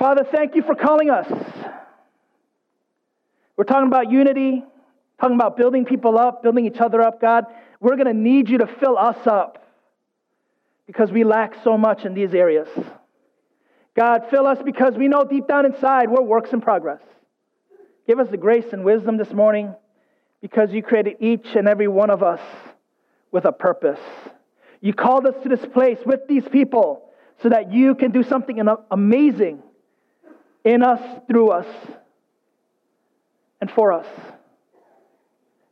Father, thank you for calling us. We're talking about unity, talking about building people up, building each other up, God. We're going to need you to fill us up because we lack so much in these areas. God, fill us because we know deep down inside we're works in progress. Give us the grace and wisdom this morning because you created each and every one of us with a purpose. You called us to this place with these people so that you can do something amazing in us, through us, and for us.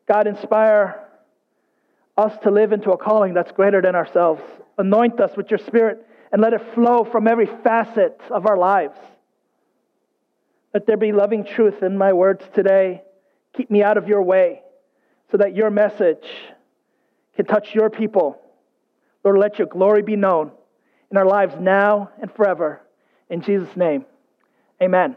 God, inspire us to live into a calling that's greater than ourselves. Anoint us with your Spirit and let it flow from every facet of our lives. Let there be loving truth in my words today. Keep me out of your way so that your message can touch your people. Lord, let your glory be known in our lives now and forever. In Jesus' name, amen.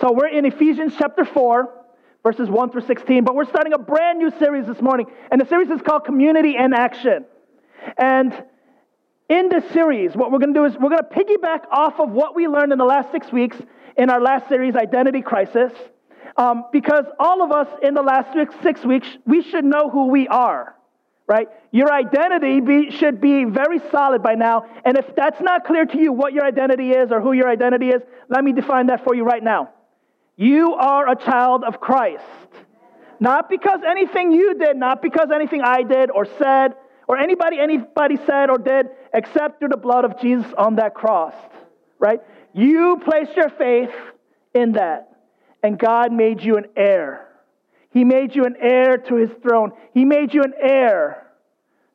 So we're in Ephesians chapter 4, verses 1 through 16, but we're starting a brand new series this morning. And the series is called Community in Action. And in this series, what we're going to do is we're going to piggyback off of what we learned in the last six weeks in our last series, Identity Crisis. Um, because all of us in the last six weeks, we should know who we are, right? Your identity be, should be very solid by now. And if that's not clear to you what your identity is or who your identity is, let me define that for you right now. You are a child of Christ. Not because anything you did, not because anything I did or said, or anybody anybody said or did, except through the blood of Jesus on that cross, right? You placed your faith in that, and God made you an heir. He made you an heir to his throne. He made you an heir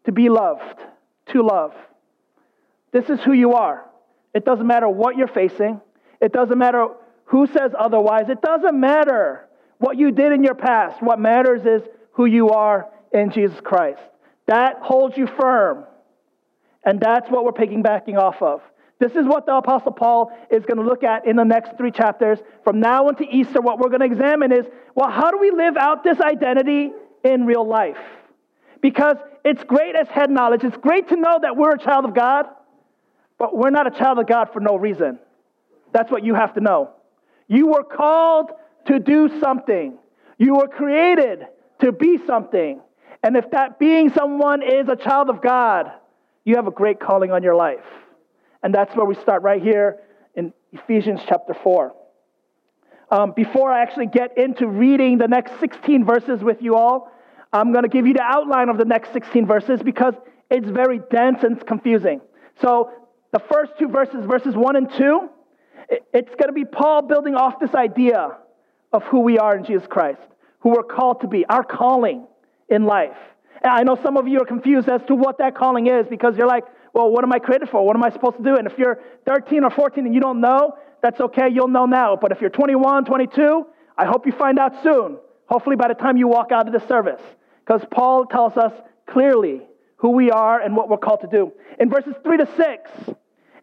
to be loved, to love. This is who you are. It doesn't matter what you're facing. It doesn't matter who says otherwise. It doesn't matter what you did in your past. What matters is who you are in Jesus Christ. That holds you firm. And that's what we're piggybacking off of. This is what the Apostle Paul is going to look at in the next three chapters. From now until Easter, what we're going to examine is well, how do we live out this identity in real life? Because it's great as head knowledge, it's great to know that we're a child of God, but we're not a child of God for no reason. That's what you have to know. You were called to do something, you were created to be something. And if that being someone is a child of God, you have a great calling on your life. And that's where we start right here in Ephesians chapter 4. Um, before I actually get into reading the next 16 verses with you all, I'm going to give you the outline of the next 16 verses because it's very dense and it's confusing. So, the first two verses, verses 1 and 2, it's going to be Paul building off this idea of who we are in Jesus Christ, who we're called to be, our calling in life. And I know some of you are confused as to what that calling is because you're like, well, what am I created for? What am I supposed to do? And if you're 13 or 14 and you don't know, that's okay. You'll know now. But if you're 21, 22, I hope you find out soon. Hopefully, by the time you walk out of the service. Because Paul tells us clearly who we are and what we're called to do. In verses 3 to 6,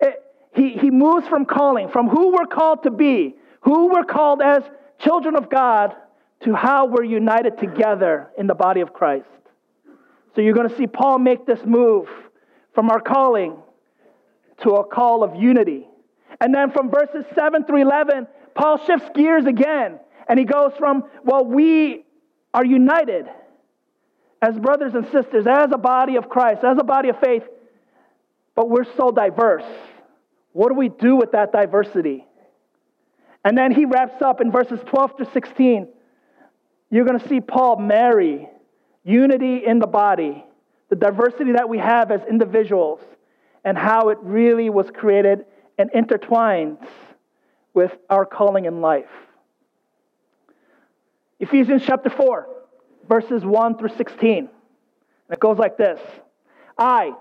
it, he, he moves from calling, from who we're called to be, who we're called as children of God, to how we're united together in the body of Christ. So you're going to see Paul make this move from our calling to a call of unity. And then from verses 7 through 11, Paul shifts gears again and he goes from, well, we are united as brothers and sisters, as a body of Christ, as a body of faith, but we're so diverse. What do we do with that diversity? And then he wraps up in verses 12 to 16 you're going to see Paul marry unity in the body, the diversity that we have as individuals, and how it really was created and intertwines with our calling in life. Ephesians chapter 4, verses 1 through 16. And it goes like this I,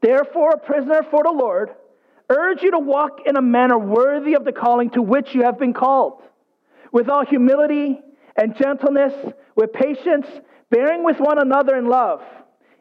therefore, a prisoner for the Lord, urge you to walk in a manner worthy of the calling to which you have been called, with all humility and gentleness, with patience, bearing with one another in love,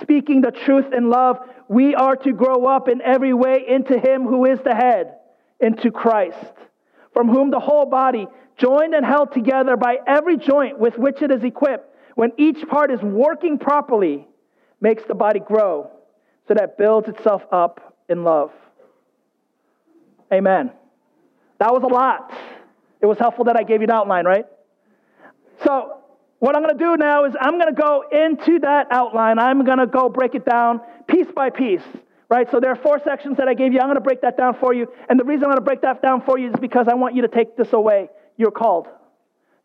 speaking the truth in love, we are to grow up in every way into Him who is the head, into Christ, from whom the whole body, joined and held together by every joint with which it is equipped, when each part is working properly, makes the body grow so that it builds itself up in love. Amen. That was a lot. It was helpful that I gave you an outline, right? So, what I'm going to do now is I'm going to go into that outline. I'm going to go break it down piece by piece, right? So, there are four sections that I gave you. I'm going to break that down for you. And the reason I'm going to break that down for you is because I want you to take this away. You're called.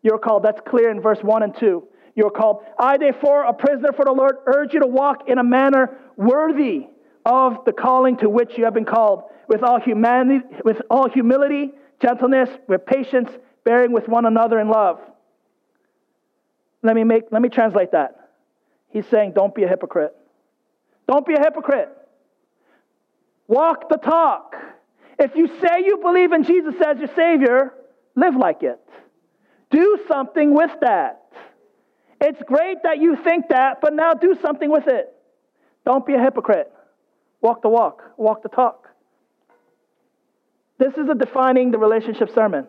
You're called. That's clear in verse 1 and 2 you are called. I, therefore, a prisoner for the Lord, urge you to walk in a manner worthy of the calling to which you have been called, with all humanity, with all humility, gentleness, with patience, bearing with one another in love. Let me make let me translate that. He's saying, don't be a hypocrite. Don't be a hypocrite. Walk the talk. If you say you believe in Jesus as your Savior, live like it. Do something with that. It's great that you think that, but now do something with it. Don't be a hypocrite. Walk the walk, walk the talk. This is a defining the relationship sermon.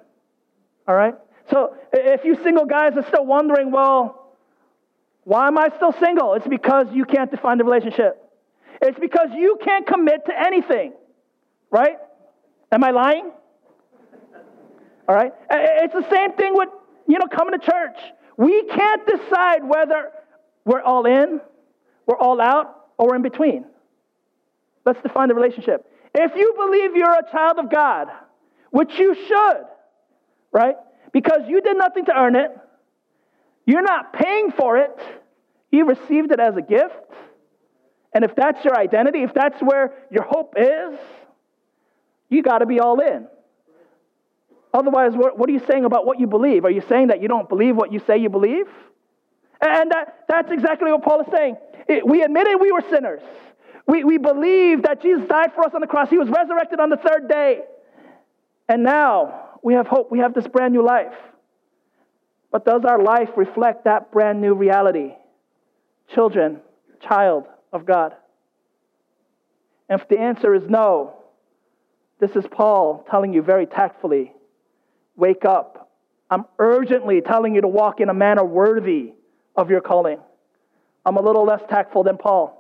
All right? So if you single guys are still wondering, well, why am I still single? It's because you can't define the relationship. It's because you can't commit to anything. Right? Am I lying? All right? It's the same thing with, you know, coming to church. We can't decide whether we're all in, we're all out, or we're in between. Let's define the relationship. If you believe you're a child of God, which you should, right? Because you did nothing to earn it, you're not paying for it, you received it as a gift. And if that's your identity, if that's where your hope is, you got to be all in. Otherwise, what, are you saying about what you believe? Are you saying that you don't believe what you say you believe? And that, that's exactly what Paul is saying. It, we admitted we were sinners. We, we believe that Jesus died for us on the cross. He was resurrected on the third day. And now we have hope. We have this brand new life. But does our life reflect that brand new reality? Children, child of God. And if the answer is no, this is Paul telling you very tactfully Wake up. I'm urgently telling you to walk in a manner worthy of your calling. I'm a little less tactful than Paul.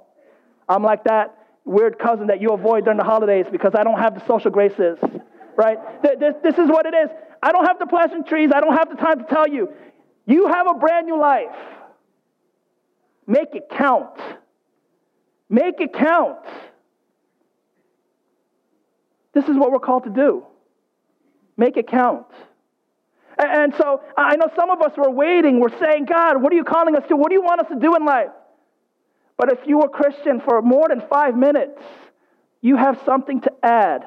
I'm like that weird cousin that you avoid during the holidays because I don't have the social graces, right? This, this is what it is. I don't have the pleasantries. I don't have the time to tell you. You have a brand new life. Make it count. Make it count. This is what we're called to do. Make it count. And so I know some of us were waiting. We're saying, God, what are you calling us to? What do you want us to do in life? But if you were Christian for more than five minutes, you have something to add.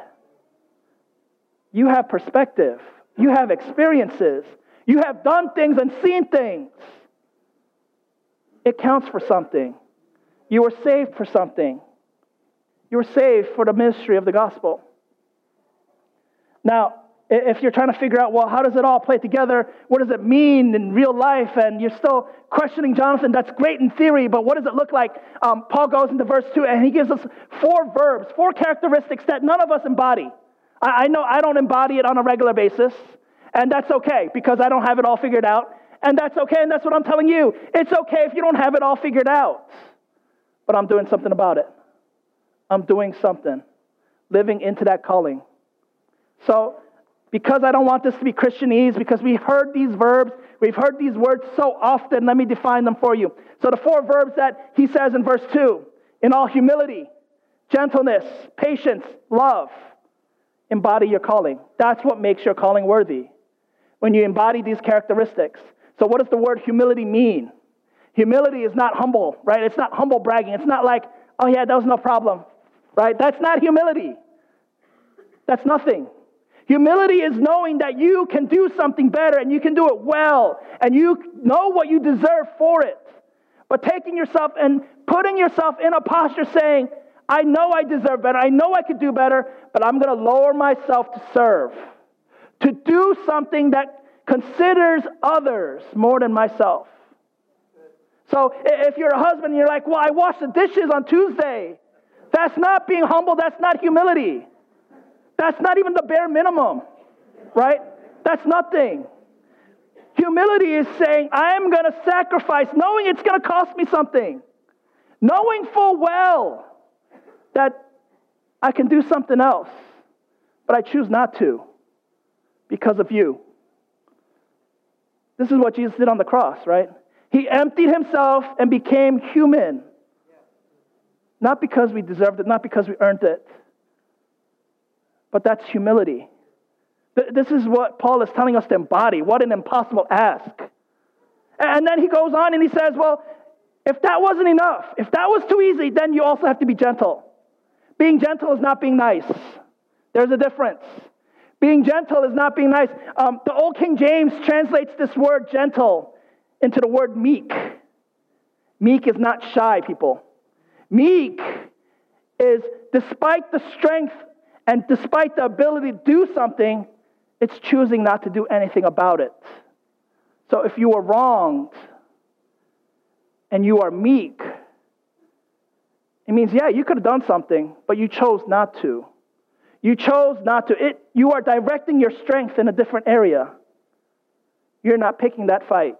You have perspective. You have experiences. You have done things and seen things. It counts for something. You were saved for something. You were saved for the ministry of the gospel. Now, if you're trying to figure out, well, how does it all play together? What does it mean in real life? And you're still questioning Jonathan, that's great in theory, but what does it look like? Um, Paul goes into verse 2 and he gives us four verbs, four characteristics that none of us embody. I, I know I don't embody it on a regular basis, and that's okay because I don't have it all figured out. And that's okay, and that's what I'm telling you. It's okay if you don't have it all figured out. but I'm doing something about it. I'm doing something, living into that calling. So, because I don't want this to be Christianese, because we've heard these verbs, we've heard these words so often, let me define them for you. So, the four verbs that he says in verse 2 in all humility, gentleness, patience, love, embody your calling. That's what makes your calling worthy. When you embody these characteristics. So, what does the word humility mean? Humility is not humble, right? It's not humble bragging. It's not like, oh, yeah, that was no problem, right? That's not humility. That's nothing. Humility is knowing that you can do something better and you can do it well and you know what you deserve for it. But taking yourself and putting yourself in a posture saying, I know I deserve better, I know I could do better, but I'm going to lower myself to serve, to do something that considers others more than myself. So if you're a husband and you're like, well, I washed the dishes on Tuesday, that's not being humble, that's not humility. That's not even the bare minimum, right? That's nothing. Humility is saying, I am going to sacrifice, knowing it's going to cost me something, knowing full well that I can do something else, but I choose not to because of you. This is what Jesus did on the cross, right? He emptied himself and became human. Not because we deserved it, not because we earned it, but that's humility. This is what Paul is telling us to embody. What an impossible ask. And then he goes on and he says, Well, if that wasn't enough, if that was too easy, then you also have to be gentle. Being gentle is not being nice. There's a difference. Being gentle is not being nice. Um, the Old King James translates this word gentle into the word meek. Meek is not shy, people. Meek is despite the strength and despite the ability to do something, it's choosing not to do anything about it. So if you are wronged and you are meek, it means, yeah, you could have done something, but you chose not to. You chose not to. It, you are directing your strength in a different area. You're not picking that fight.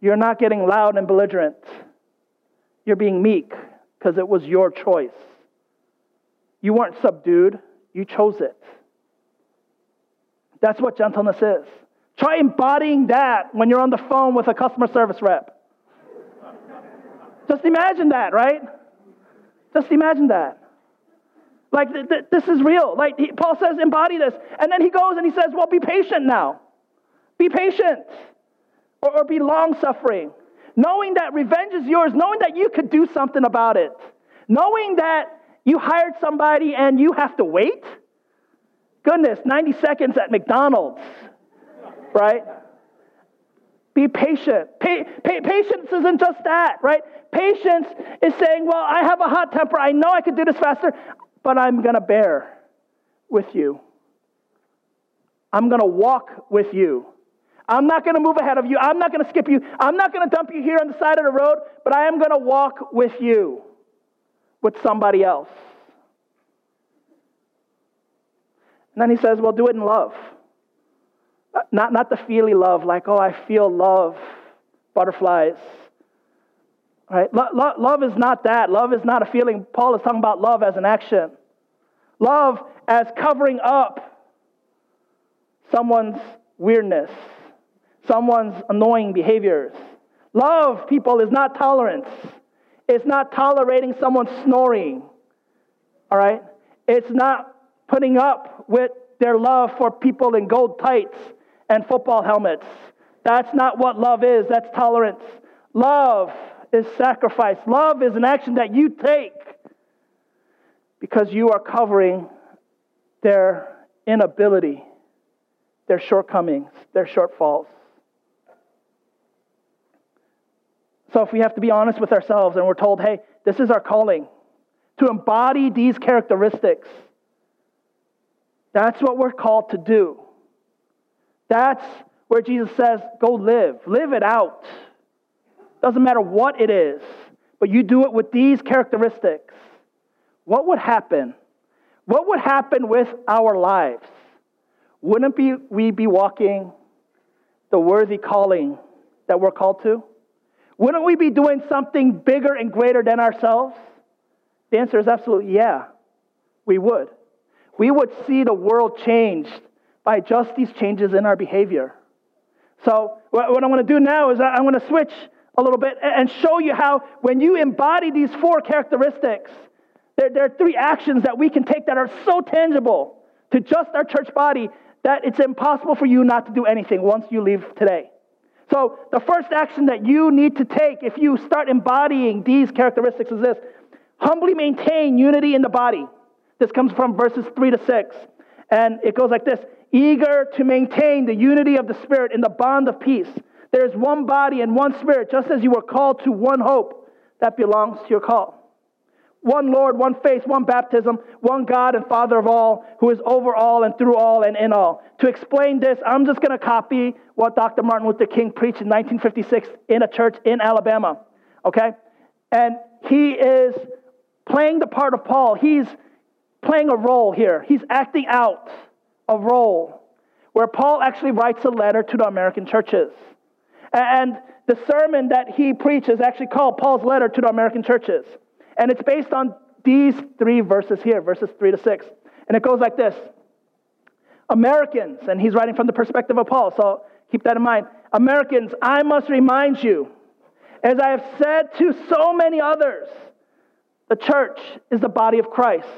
You're not getting loud and belligerent. You're being meek because it was your choice. You weren't subdued, you chose it. That's what gentleness is. Try embodying that when you're on the phone with a customer service rep. Just imagine that, right? Just imagine that. Like, th- th- this is real. Like, he, Paul says, embody this. And then he goes and he says, well, be patient now. Be patient. Or, or be long suffering. Knowing that revenge is yours, knowing that you could do something about it. Knowing that you hired somebody and you have to wait? Goodness, 90 seconds at McDonald's, right? Be patient. Pa- pa- patience isn't just that, right? Patience is saying, well, I have a hot temper. I know I could do this faster, but I'm going to bear with you. I'm going to walk with you. I'm not going to move ahead of you. I'm not going to skip you. I'm not going to dump you here on the side of the road, but I am going to walk with you with somebody else. And then he says, well, do it in love. Not, not the feely love, like, oh, I feel love, butterflies. Right? Lo- lo- love is not that. Love is not a feeling. Paul is talking about love as an action. Love as covering up someone's weirdness, someone's annoying behaviors. Love, people, is not tolerance. It's not tolerating someone snoring. All right? It's not putting up with their love for people in gold tights and football helmets. That's not what love is. That's tolerance. Love is sacrifice. Love is an action that you take because you are covering their inability, their shortcomings, their shortfalls. So if we have to be honest with ourselves and we're told, hey, this is our calling to embody these characteristics, that's what we're called to do. That's where Jesus says, go live, live it out. Doesn't matter what it is, but you do it with these characteristics. What would happen? What would happen with our lives? Wouldn't be, we be walking the worthy calling that we're called to? Wouldn't we be doing something bigger and greater than ourselves? The answer is absolutely yeah, we would. We would see the world changed by just these changes in our behavior. So, what I want to do now is I want to switch a little bit and show you how, when you embody these four characteristics, there, there, are three actions that we can take that are so tangible to just our church body that it's impossible for you not to do anything once you leave today. So, the first action that you need to take if you start embodying these characteristics is this humbly maintain unity in the body. This comes from verses 3 to 6. And it goes like this eager to maintain the unity of the Spirit in the bond of peace. There is one body and one Spirit, just as you were called to one hope that belongs to your call. One Lord, one faith, one baptism, one God and Father of all, who is over all and through all and in all. To explain this, I'm just going to copy what Dr. Martin Luther King preached in 1956 in a church in Alabama. Okay? And he is playing the part of Paul. He's playing a role here. He's acting out a role where Paul actually writes a letter to the American churches. And the sermon that he preaches actually called Paul's letter to the American churches. And it's based on these three verses here, verses 3 to 6. And it goes like this Americans, and he's writing from the perspective of Paul, so keep that in mind. Americans, I must remind you, as I have said to so many others, the church is the body of Christ.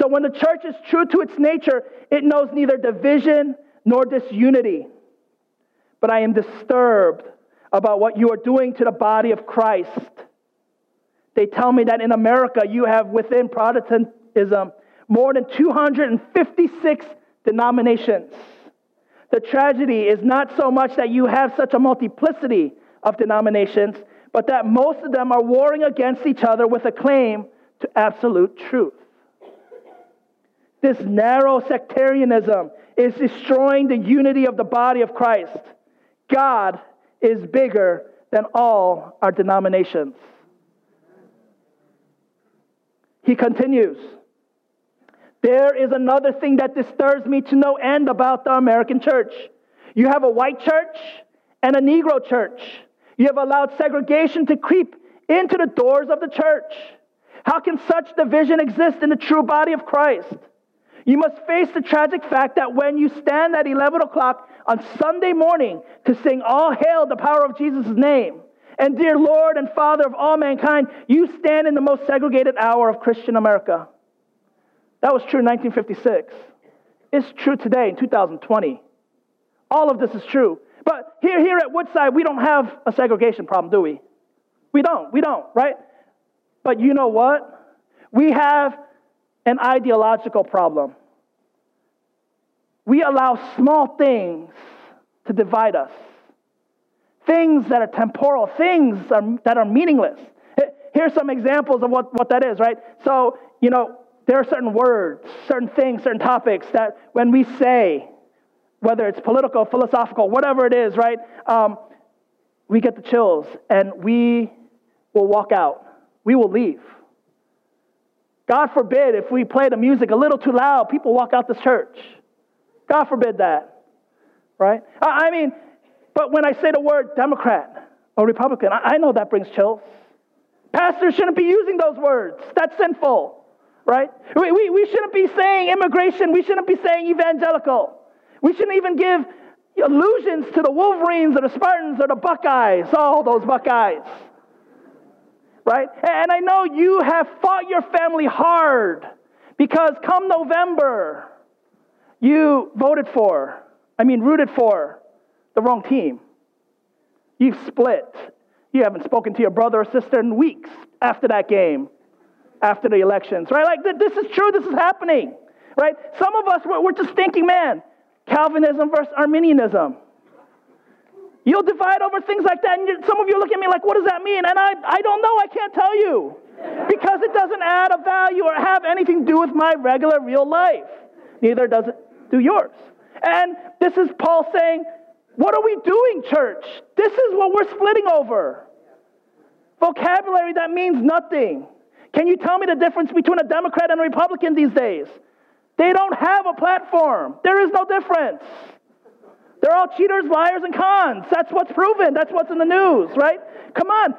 So when the church is true to its nature, it knows neither division nor disunity. But I am disturbed about what you are doing to the body of Christ. They tell me that in America you have within Protestantism more than 256 denominations. The tragedy is not so much that you have such a multiplicity of denominations, but that most of them are warring against each other with a claim to absolute truth. This narrow sectarianism is destroying the unity of the body of Christ. God is bigger than all our denominations. He continues. There is another thing that disturbs me to no end about the American church. You have a white church and a Negro church. You have allowed segregation to creep into the doors of the church. How can such division exist in the true body of Christ? You must face the tragic fact that when you stand at 11 o'clock on Sunday morning to sing All Hail the Power of Jesus' name, and dear Lord and Father of all mankind, you stand in the most segregated hour of Christian America. That was true in 1956. It's true today in 2020. All of this is true. But here, here at Woodside, we don't have a segregation problem, do we? We don't. We don't, right? But you know what? We have an ideological problem. We allow small things to divide us. Things that are temporal, things that are meaningless. Here's some examples of what, what that is, right? So, you know, there are certain words, certain things, certain topics that when we say, whether it's political, philosophical, whatever it is, right, um, we get the chills and we will walk out. We will leave. God forbid if we play the music a little too loud, people walk out the church. God forbid that. Right? I mean, but when I say the word Democrat or Republican, I know that brings chills. Pastors shouldn't be using those words. That's sinful. Right? We, we, we shouldn't be saying immigration. We shouldn't be saying evangelical. We shouldn't even give allusions to the Wolverines or the Spartans or the Buckeyes, all those Buckeyes. Right? And I know you have fought your family hard because come November, you voted for, I mean, rooted for the wrong team. You've split. You haven't spoken to your brother or sister in weeks after that game, after the elections, right? Like, this is true, this is happening, right? Some of us, we're, just thinking, man, Calvinism versus Arminianism. You'll divide over things like that, and some of you look at me like, what does that mean? And I, I don't know, I can't tell you. Because it doesn't add a value or have anything to do with my regular real life. Neither does it do yours. And this is Paul saying, What are we doing, church? This is what we're splitting over. Vocabulary that means nothing. Can you tell me the difference between a Democrat and a Republican these days? They don't have a platform. There is no difference. They're all cheaters, liars, and cons. That's what's proven. That's what's in the news, right? Come on.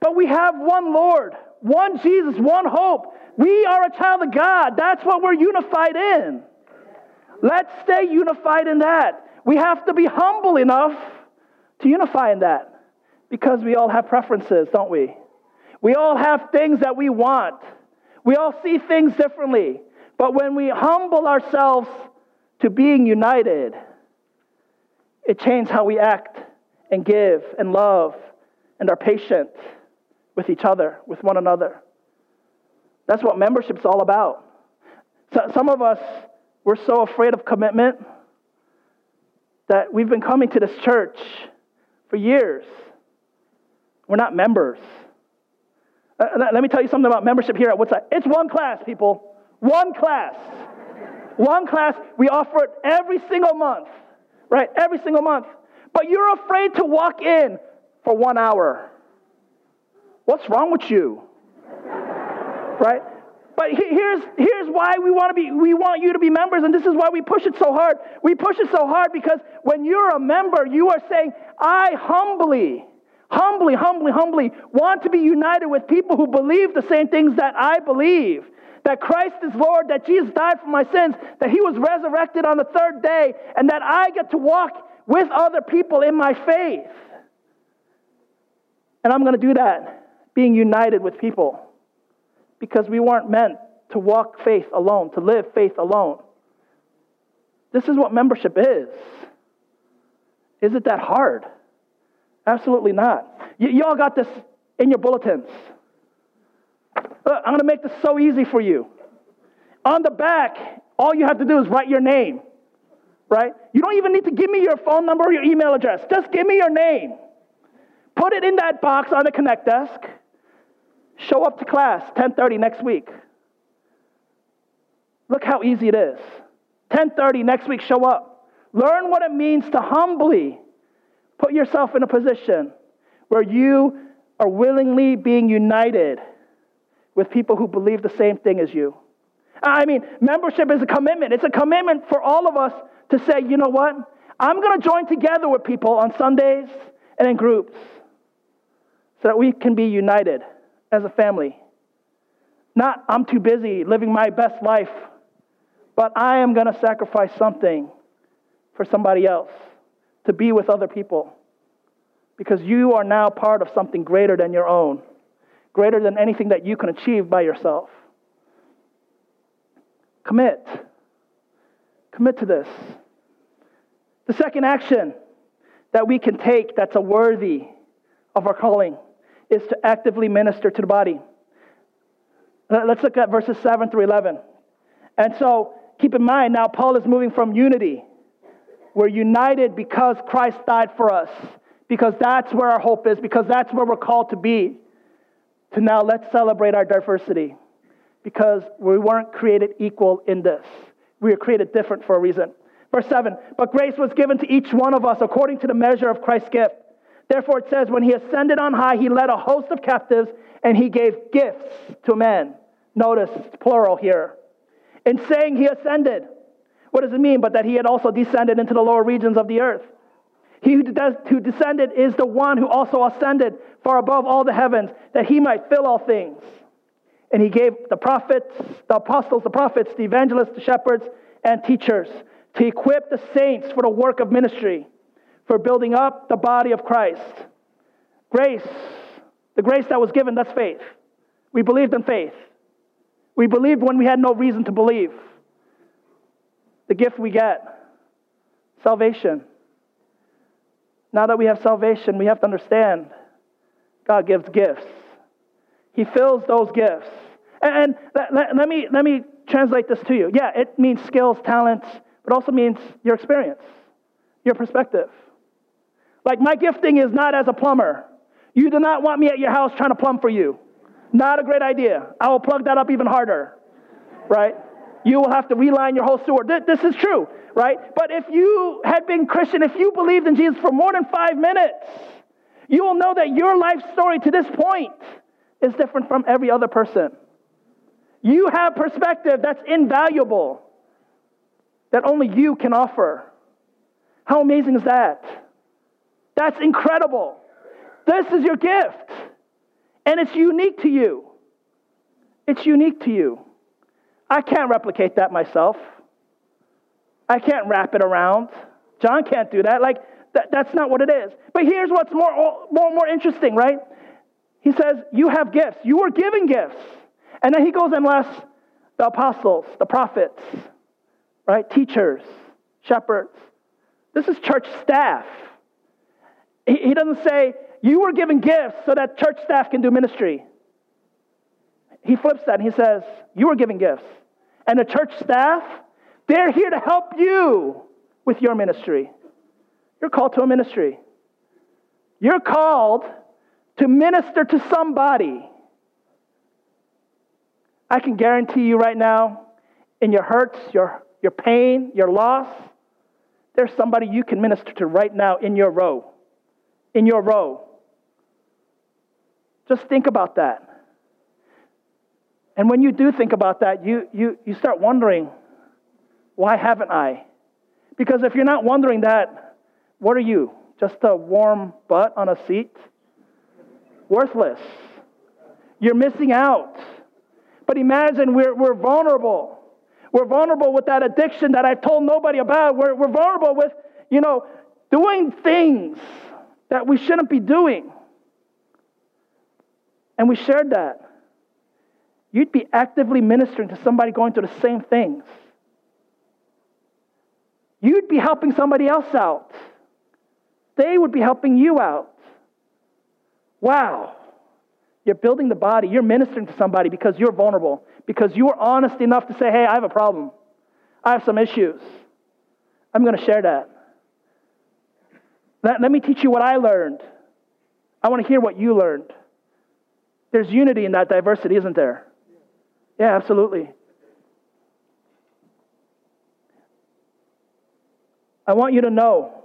But we have one Lord, one Jesus, one hope. We are a child of God. That's what we're unified in. Let's stay unified in that. We have to be humble enough to unify in that because we all have preferences, don't we? We all have things that we want. We all see things differently. But when we humble ourselves to being united, it changes how we act and give and love and are patient with each other, with one another. That's what membership's all about. So, some of us, we're so afraid of commitment that we've been coming to this church for years. We're not members. Uh, let me tell you something about membership here at Woodside. It's one class, people. One class. One class. We offer it every single month, right? Every single month. But you're afraid to walk in for one hour. What's wrong with you? right? But here's, here's why we want to be we want you to be members, and this is why we push it so hard. We push it so hard because when you're a member, you are saying, I humbly, humbly, humbly, humbly want to be united with people who believe the same things that I believe. That Christ is Lord, that Jesus died for my sins, that He was resurrected on the third day, and that I get to walk with other people in my faith. And I'm going to do that, being united with people because we weren't meant to walk faith alone, to live faith alone. This is what membership is. Is it that hard? Absolutely not. Y- y'all got this in your bulletins. Uh, I'm going to make this so easy for you. On the back, all you have to do is write your name, right? You don't even need to give me your phone number or your email address. Just give me your name. Put it in that box on the Connect desk. Show up to class 10:30 next week. Look how easy it is. 10:30 next week show up. Learn what it means to humbly put yourself in a position where you are willingly being united with people who believe the same thing as you. I mean, membership is a commitment. It's a commitment for all of us to say, you know what? I'm going to join together with people on Sundays and in groups so that we can be united as a family. Not, I'm too busy living my best life, but I am going to sacrifice something for somebody else to be with other people because you are now part of something greater than your own, greater than anything that you can achieve by yourself. Commit. Commit to this. The second action that we can take that's a worthy of our calling is to actively minister to the body. Let's look at verses 7 through 11. And so keep in mind now, Paul is moving from unity. We're united because Christ died for us, because that's where our hope is, because that's where we're called to be. To now, let's celebrate our diversity, because we weren't created equal in this. We were created different for a reason. Verse 7 But grace was given to each one of us according to the measure of Christ's gift. Therefore, it says, when he ascended on high, he led a host of captives and he gave gifts to men. Notice, plural here. In saying he ascended, what does it mean? But that he had also descended into the lower regions of the earth. He who, does, who descended is the one who also ascended far above all the heavens, that he might fill all things. And he gave the prophets, the apostles, the prophets, the evangelists, the shepherds, and teachers to equip the saints for the work of ministry for building up the body of Christ. Grace, the grace that was given, that's faith. We believed in faith. We believed when we had no reason to believe. The gift we get, salvation. Now that we have salvation, we have to understand God gives gifts. He fills those gifts. And let, let, let, me, let me translate this to you. Yeah, it means skills, talents, but also means your experience, your perspective. Like my gifting is not as a plumber. You do not want me at your house trying to plumb for you. Not a great idea. I will plug that up even harder, right? You will have to reline your whole sewer. This is true, right? But if you had been Christian, if you believed in Jesus for more than five minutes, you will know that your life story to this point is different from every other person. You have perspective that's invaluable, that only you can offer. How amazing is that? That's incredible. This is your gift, and it's unique to you. It's unique to you. I can't replicate that myself. I can't wrap it around. John can't do that. Like, that, that's not what it is. But here's what's more, more, more interesting, right? He says, You have gifts. You were given gifts. And then he goes and lists the apostles, the prophets, right? Teachers, shepherds. This is church staff. He, he doesn't say, You were given gifts so that church staff can do ministry. He flips that and he says, You were given gifts. And the church staff, they're here to help you with your ministry. You're called to a ministry. You're called to minister to somebody. I can guarantee you right now, in your hurts, your, your pain, your loss, there's somebody you can minister to right now in your row. In your row. Just think about that. And when you do think about that, you, you, you start wondering, why haven't I? Because if you're not wondering that, what are you? Just a warm butt on a seat? Worthless. You're missing out. But imagine we're, we're vulnerable. We're vulnerable with that addiction that I've told nobody about. We're, we're vulnerable with, you know, doing things that we shouldn't be doing. And we shared that. You'd be actively ministering to somebody going through the same things. You'd be helping somebody else out. They would be helping you out. Wow. You're building the body. You're ministering to somebody because you're vulnerable, because you are honest enough to say, hey, I have a problem. I have some issues. I'm going to share that. Let, let me teach you what I learned. I want to hear what you learned. There's unity in that diversity, isn't there? Yeah, absolutely. I want you to know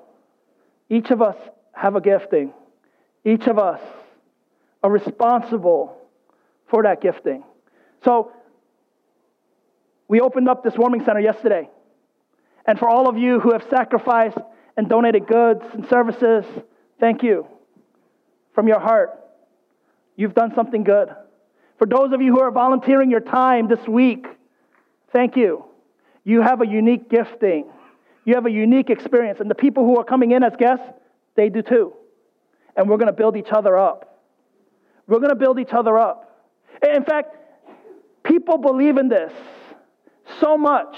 each of us have a gifting. Each of us are responsible for that gifting. So, we opened up this warming center yesterday. And for all of you who have sacrificed and donated goods and services, thank you from your heart. You've done something good. For those of you who are volunteering your time this week, thank you. You have a unique gifting. You have a unique experience. And the people who are coming in as guests, they do too. And we're going to build each other up. We're going to build each other up. In fact, people believe in this so much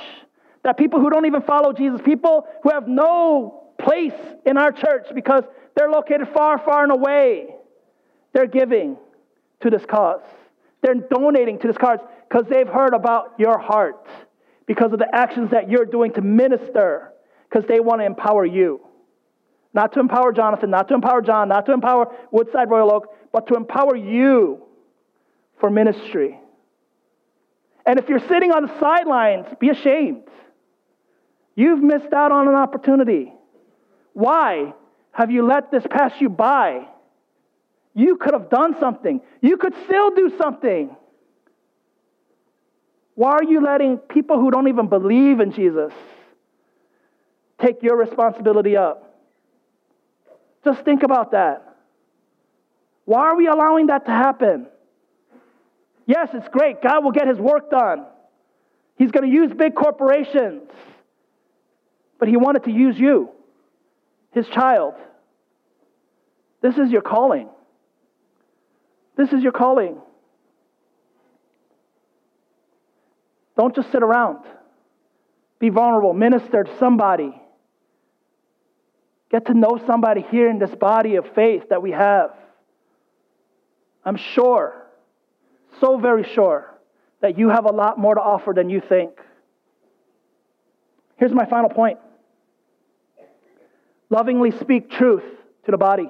that people who don't even follow Jesus, people who have no place in our church because they're located far, far and away, they're giving to this cause. They're donating to this cause because they've heard about your heart, because of the actions that you're doing to minister, because they want to empower you. Not to empower Jonathan, not to empower John, not to empower Woodside Royal Oak, but to empower you for ministry. And if you're sitting on the sidelines, be ashamed. You've missed out on an opportunity. Why have you let this pass you by? You could have done something. You could still do something. Why are you letting people who don't even believe in Jesus take your responsibility up? Just think about that. Why are we allowing that to happen? Yes, it's great. God will get his work done. He's going to use big corporations. But he wanted to use you, his child. This is your calling. This is your calling. Don't just sit around. Be vulnerable. Minister to somebody. Get to know somebody here in this body of faith that we have. I'm sure, so very sure, that you have a lot more to offer than you think. Here's my final point lovingly speak truth to the body.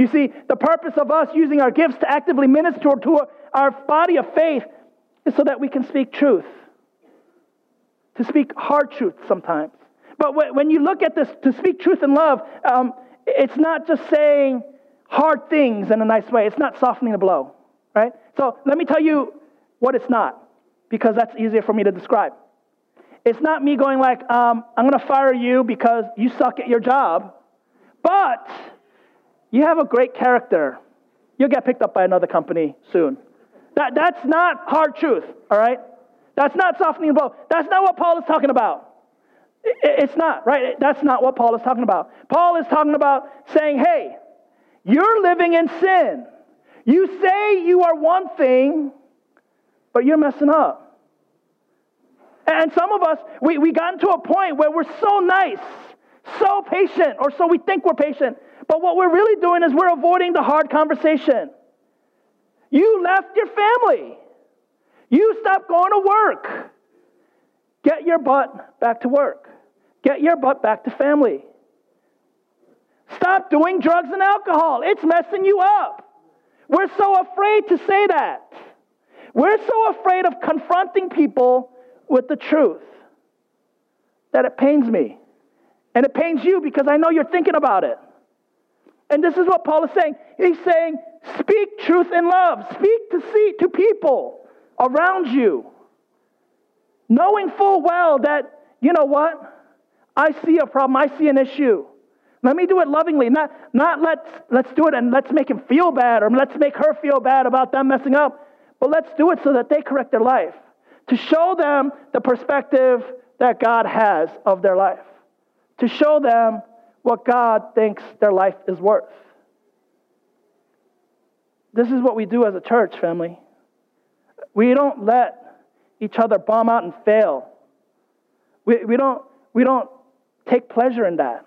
You see, the purpose of us using our gifts to actively minister to our body of faith is so that we can speak truth, to speak hard truth sometimes. But when you look at this, to speak truth in love, um, it's not just saying hard things in a nice way. It's not softening the blow, right? So let me tell you what it's not, because that's easier for me to describe. It's not me going like, um, I'm going to fire you because you suck at your job, but you have a great character. You'll get picked up by another company soon. That, that's not hard truth, all right? That's not softening the blow. That's not what Paul is talking about. It's not, right? That's not what Paul is talking about. Paul is talking about saying, hey, you're living in sin. You say you are one thing, but you're messing up. And some of us, we, we gotten to a point where we're so nice, so patient, or so we think we're patient, but what we're really doing is we're avoiding the hard conversation. You left your family. You stopped going to work. Get your butt back to work. Get your butt back to family. Stop doing drugs and alcohol. It's messing you up. We're so afraid to say that. We're so afraid of confronting people with the truth that it pains me. And it pains you because I know you're thinking about it. And this is what Paul is saying. He's saying, speak truth in love. Speak to see to people around you. Knowing full well that, you know what? I see a problem, I see an issue. Let me do it lovingly, not, not let's, let's do it and let's make him feel bad or let's make her feel bad about them messing up, but let's do it so that they correct their life, to show them the perspective that God has of their life, to show them what God thinks their life is worth. This is what we do as a church, family. We don't let each other bomb out and fail. We, we, don't, we don't take pleasure in that.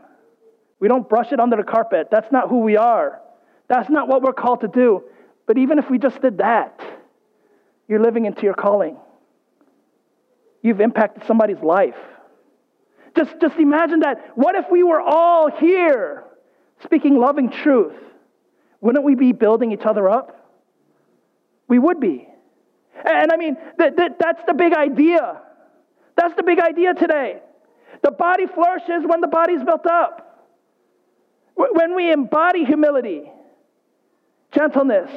We don't brush it under the carpet. That's not who we are. That's not what we're called to do. But even if we just did that, you're living into your calling. You've impacted somebody's life. Just, just imagine that. What if we were all here speaking loving truth? Wouldn't we be building each other up? We would be. And I mean, that, that, that's the big idea. That's the big idea today. The body flourishes when the body's built up. When we embody humility, gentleness,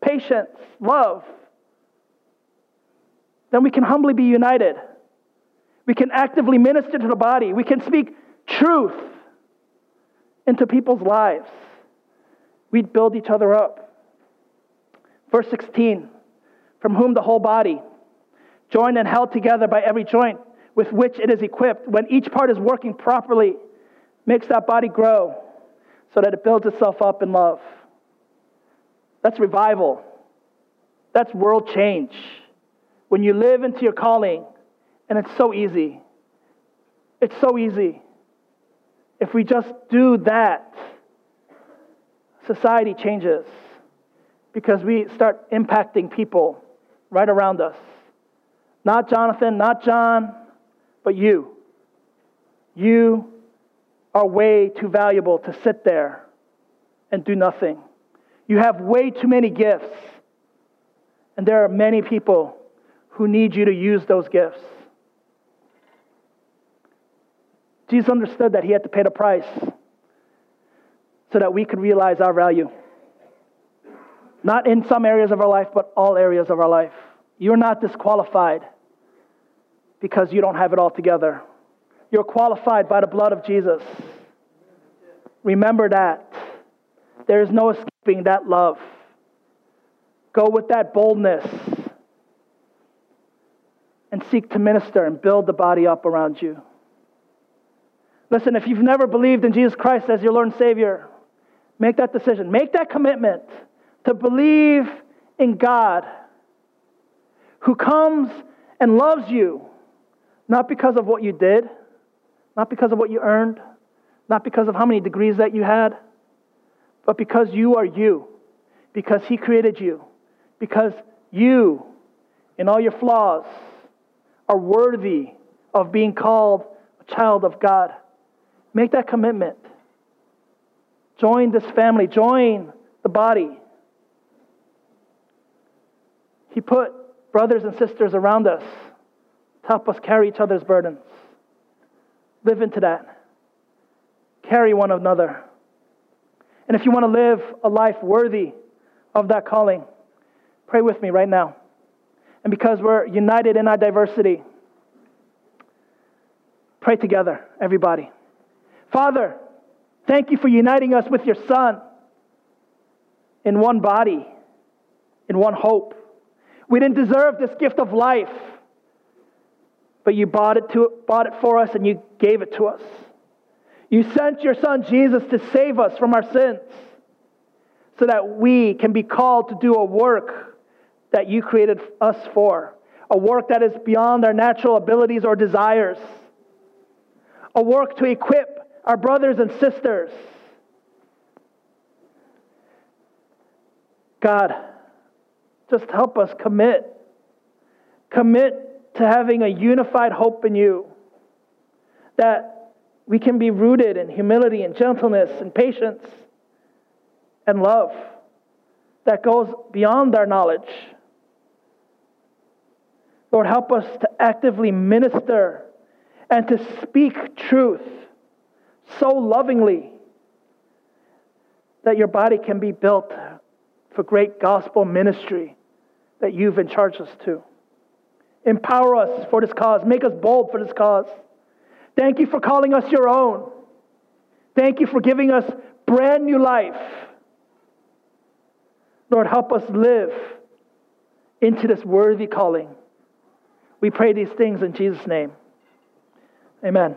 patience, love, then we can humbly be united. We can actively minister to the body. We can speak truth into people's lives. We'd build each other up. Verse 16 From whom the whole body, joined and held together by every joint with which it is equipped, when each part is working properly, makes that body grow so that it builds itself up in love. That's revival. That's world change. When you live into your calling, and it's so easy. It's so easy. If we just do that, society changes because we start impacting people right around us. Not Jonathan, not John, but you. You are way too valuable to sit there and do nothing. You have way too many gifts. And there are many people who need you to use those gifts. Jesus understood that he had to pay the price so that we could realize our value. Not in some areas of our life, but all areas of our life. You're not disqualified because you don't have it all together. You're qualified by the blood of Jesus. Remember that. There is no escaping that love. Go with that boldness and seek to minister and build the body up around you. Listen, if you've never believed in Jesus Christ as your Lord and Savior, make that decision. Make that commitment to believe in God who comes and loves you, not because of what you did, not because of what you earned, not because of how many degrees that you had, but because you are you, because He created you, because you, in all your flaws, are worthy of being called a child of God. Make that commitment. Join this family, join the body. He put brothers and sisters around us to help us carry each other's burdens. Live into that. Carry one another. And if you want to live a life worthy of that calling, pray with me right now. And because we're united in our diversity, pray together, everybody. Father, thank you for uniting us with your Son in one body, in one hope. We didn't deserve this gift of life, but you bought it, to, bought it for us and you gave it to us. You sent your Son Jesus to save us from our sins so that we can be called to do a work that you created us for, a work that is beyond our natural abilities or desires, a work to equip our brothers and sisters. God, just help us commit. Commit to having a unified hope in you. That we can be rooted in humility and gentleness and patience and love that goes beyond our knowledge. Lord, help us to actively minister and to speak truth so lovingly that your body can be built for great gospel ministry that you've in charged us to. Empower us for this cause. Make us bold for this cause. Thank you for calling us your own. Thank you for giving us brand new life. Lord, help us live into this worthy calling. We pray these things in Jesus' name. Amen.